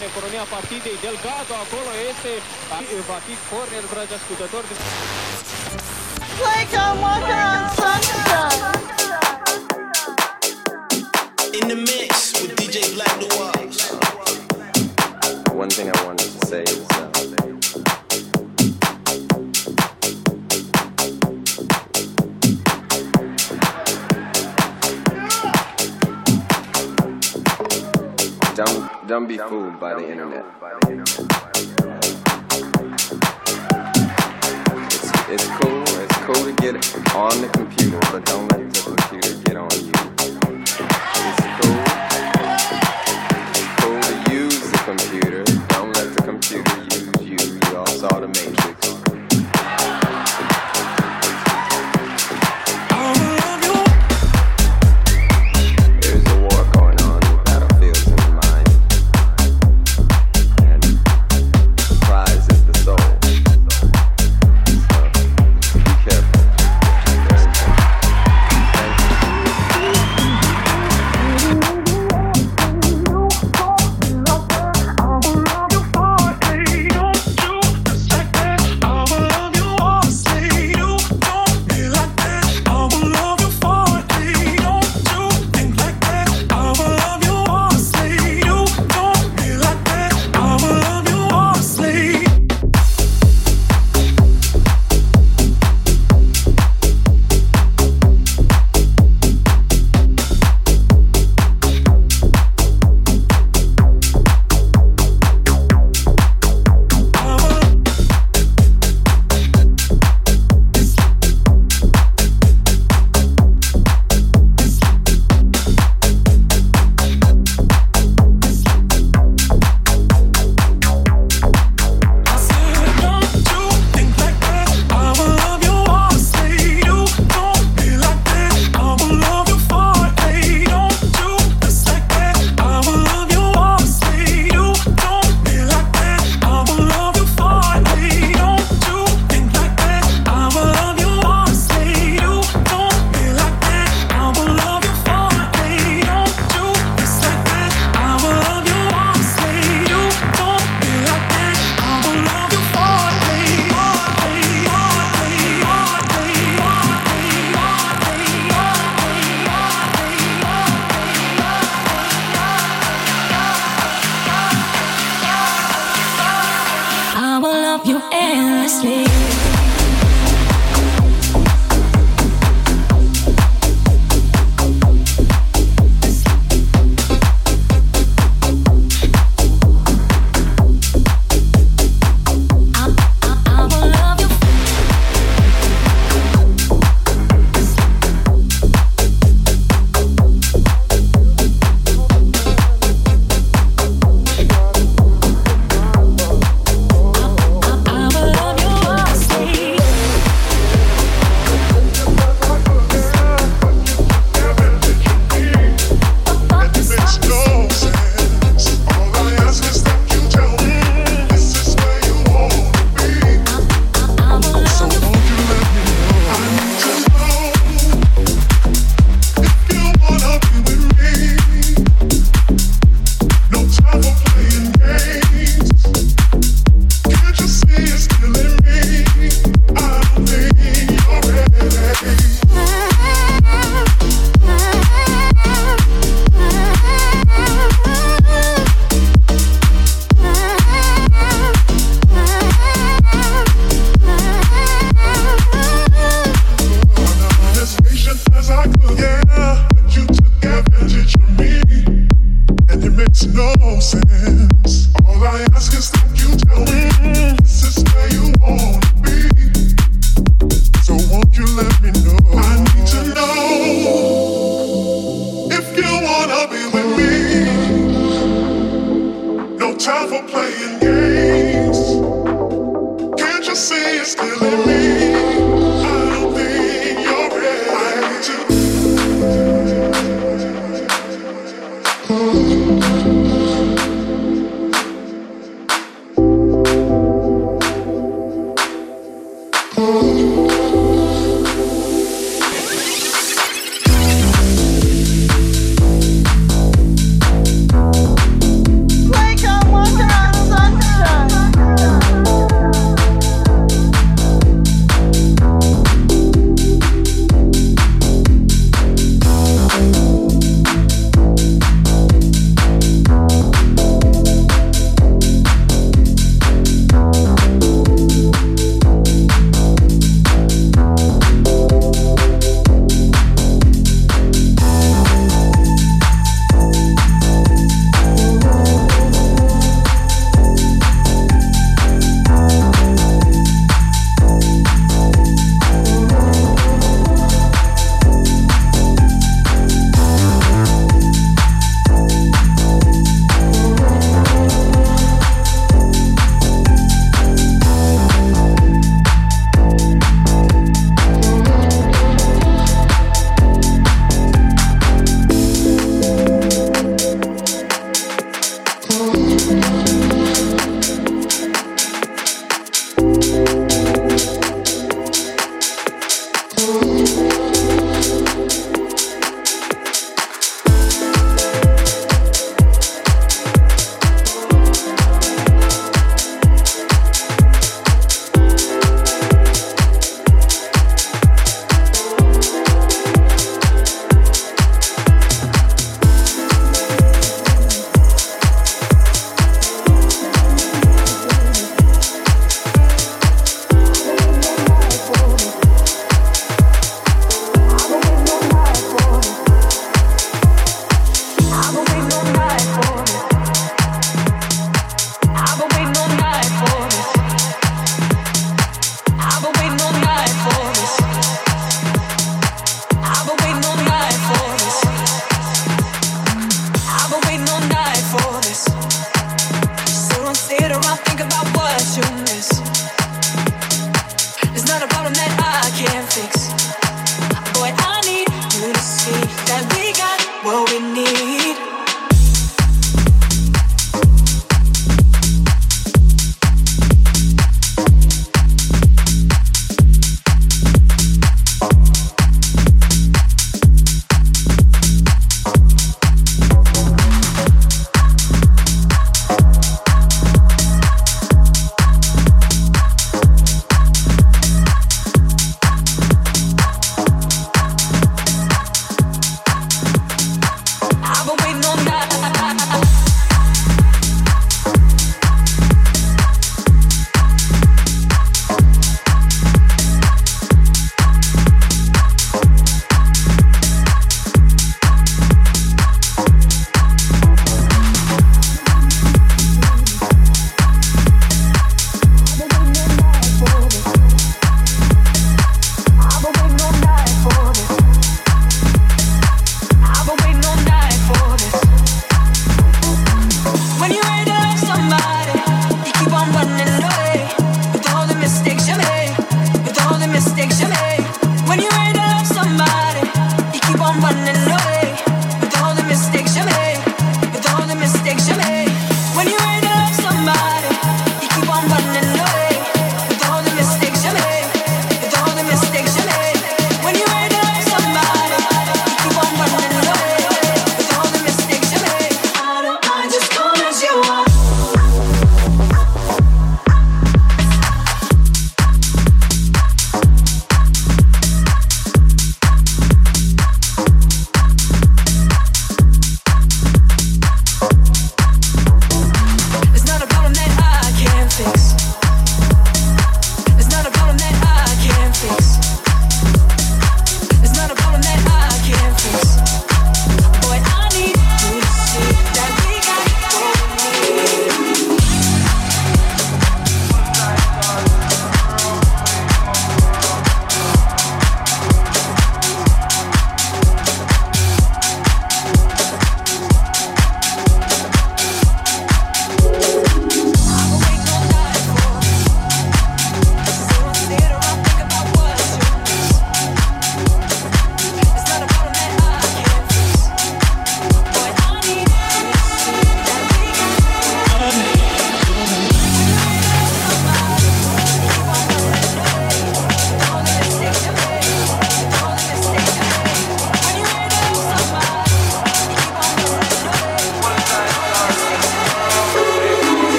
în economia partidei. Delgado acolo este, va fi corner, dragi ascultători. Like a mother on Sunday. In the be fooled by the internet. It's, it's cool. It's cool to get on the computer, but don't let the computer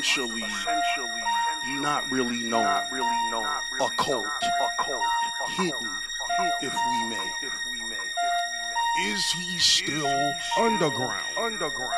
essentially, not really known, really known. a cult, hidden, if we may. Is he still underground? Underground.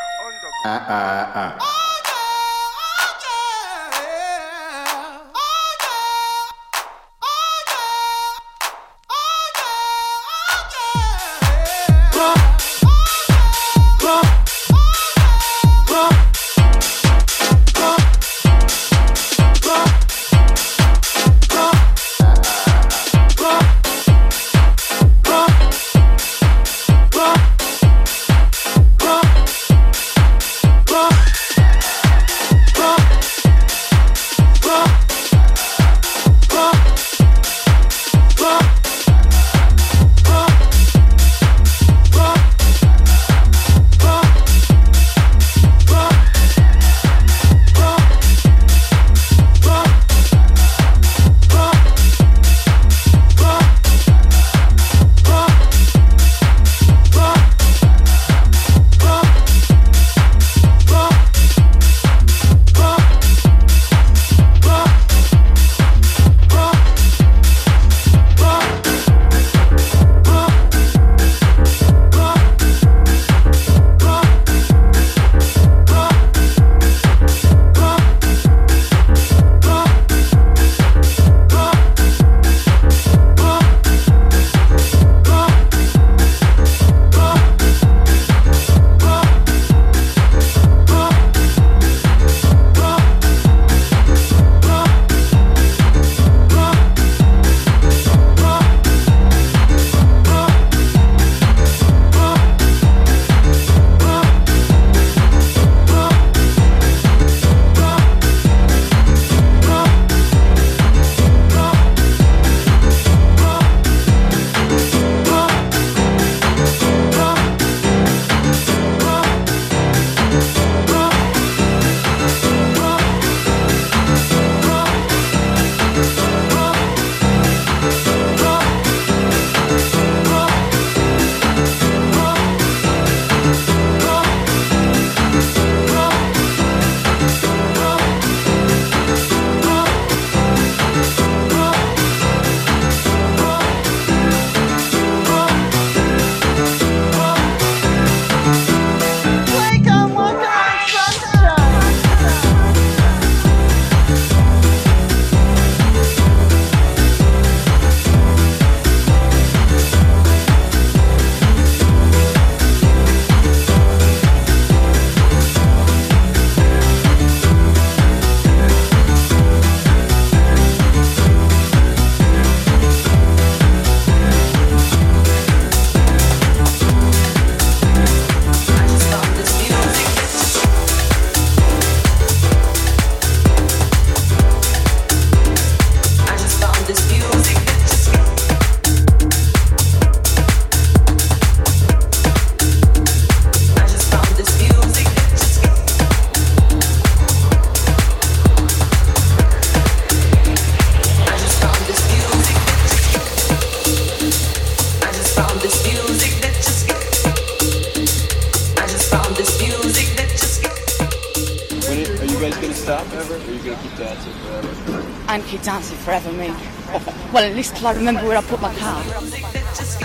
Underground. dancing forever. And keep dancing forever, me. Well, at least till I remember where I put my car. Best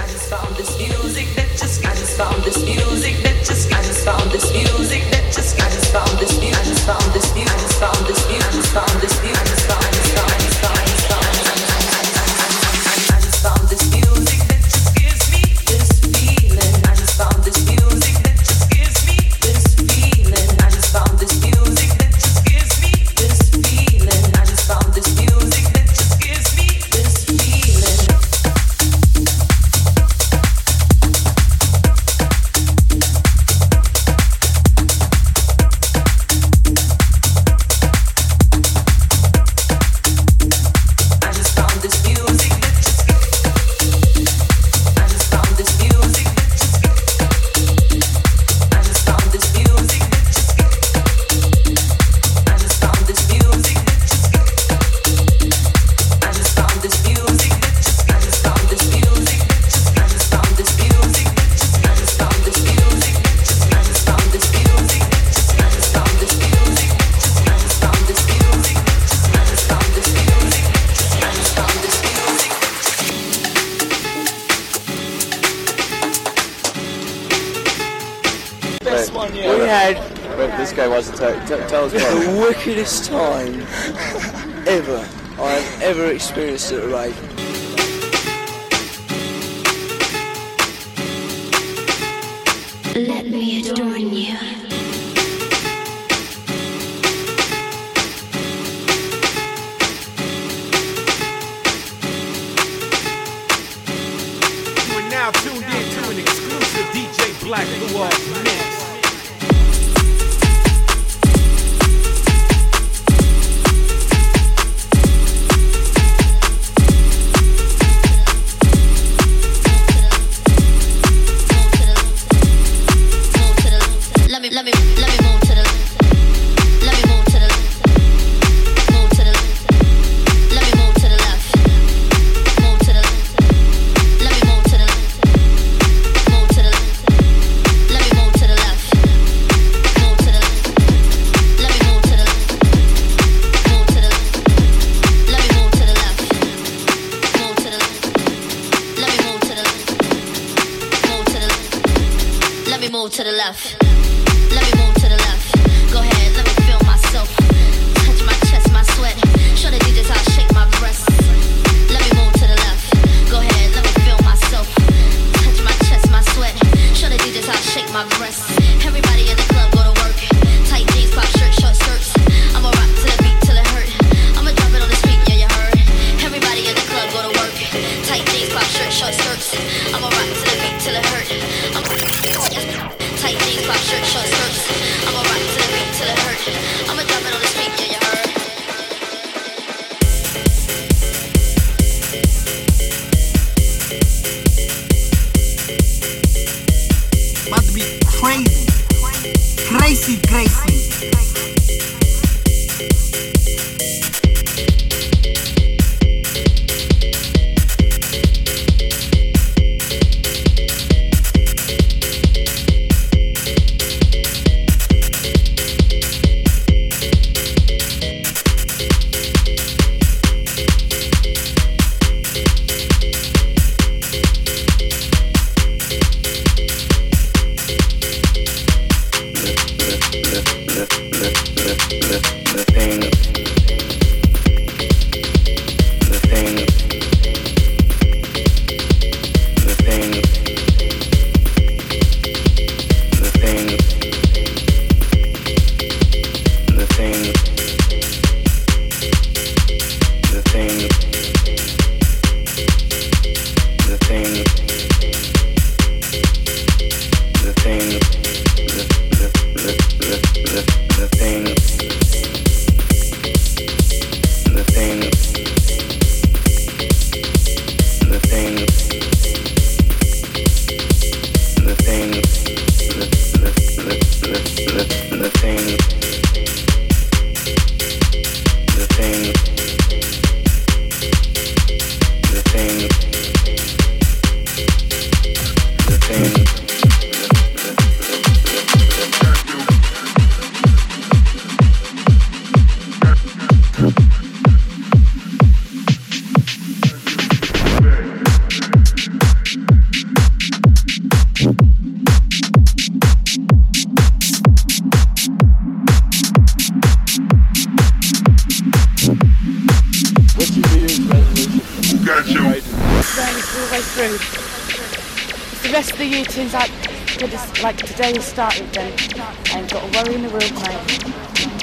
what. wickedest time ever I've ever experienced at a rave. Let me adorn you. You are now tuned in to an exclusive DJ Black Noir through. The rest of the year turns out good as like today has started, then I ain't got a worry in the world, mate.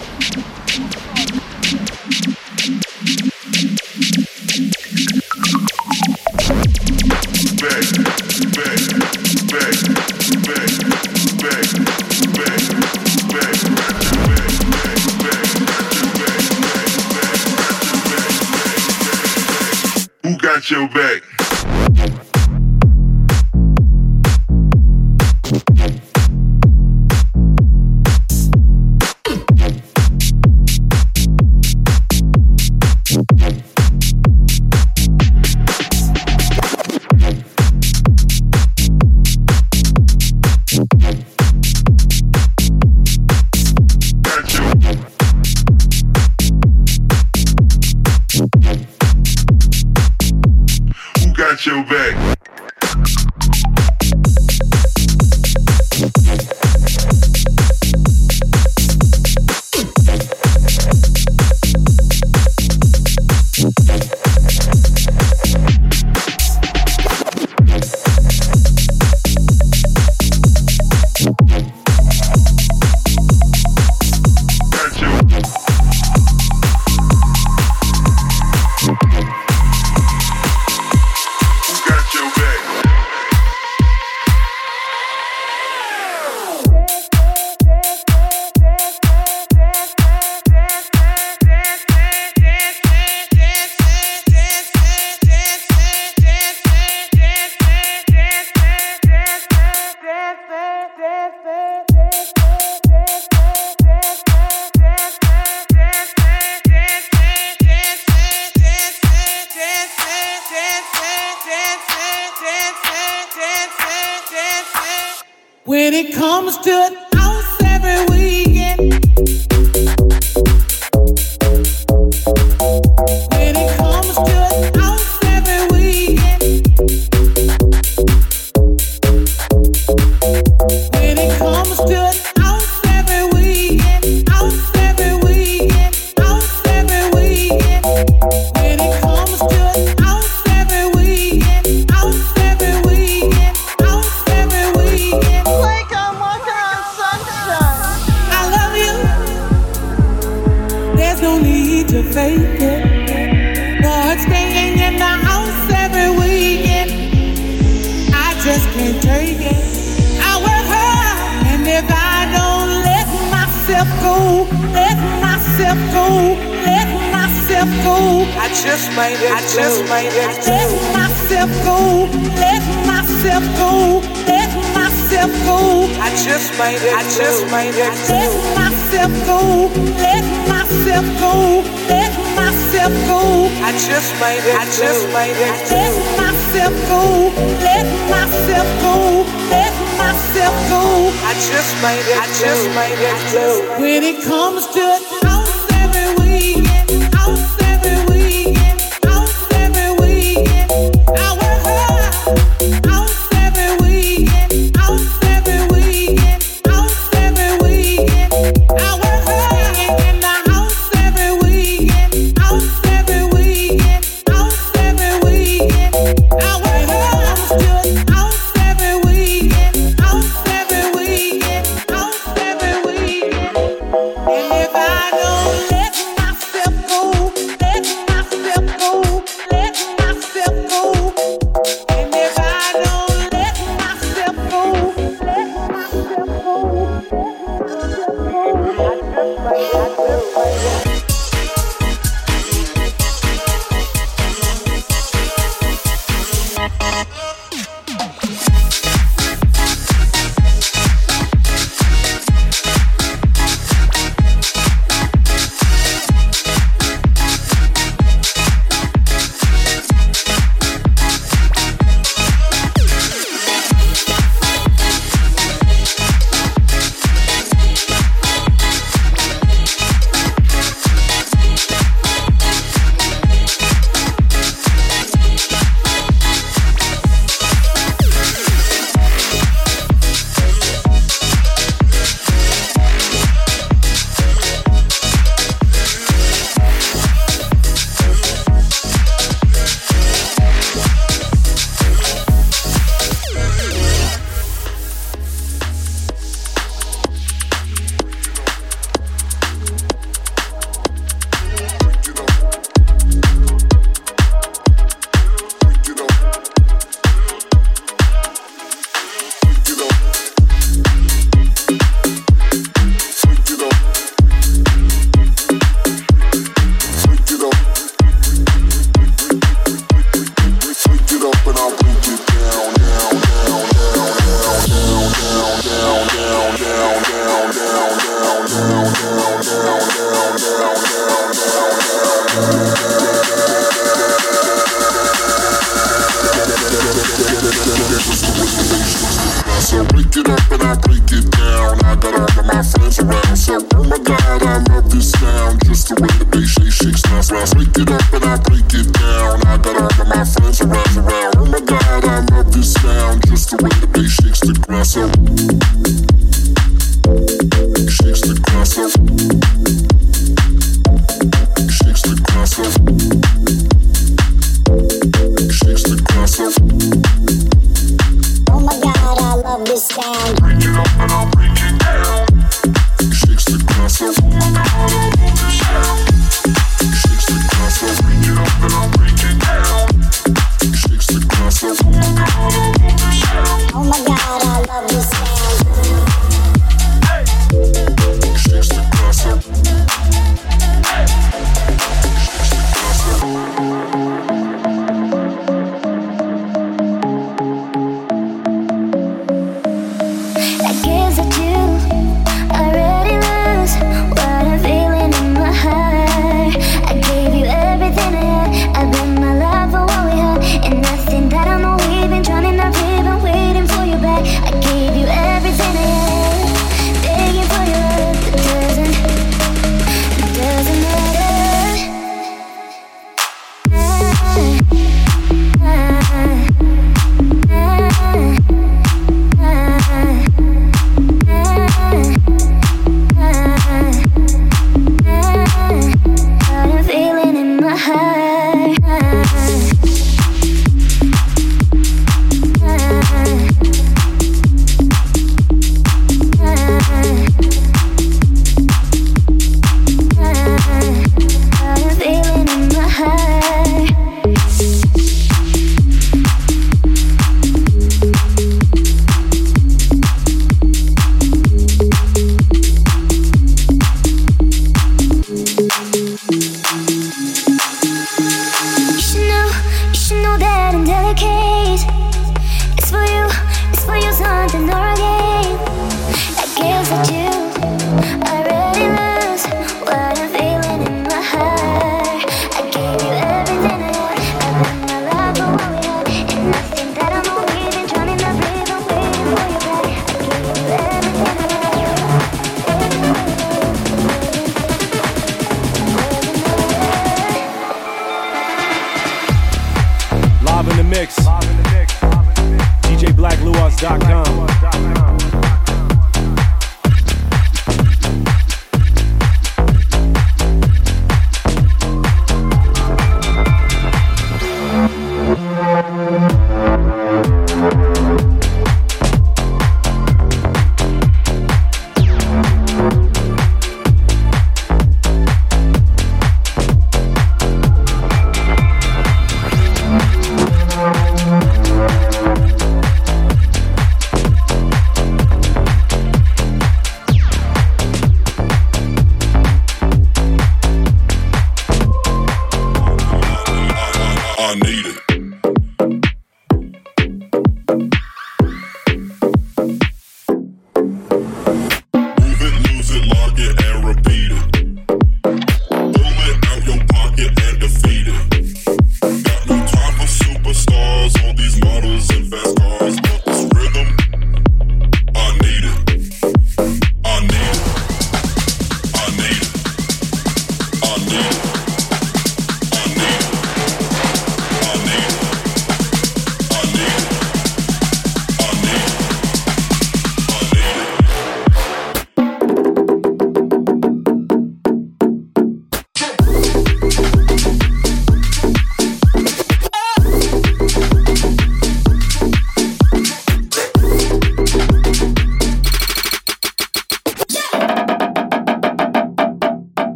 When it comes to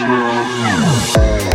Yeah.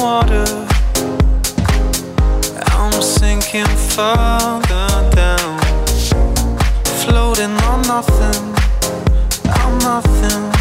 water. I'm sinking further down, floating on nothing. I'm nothing.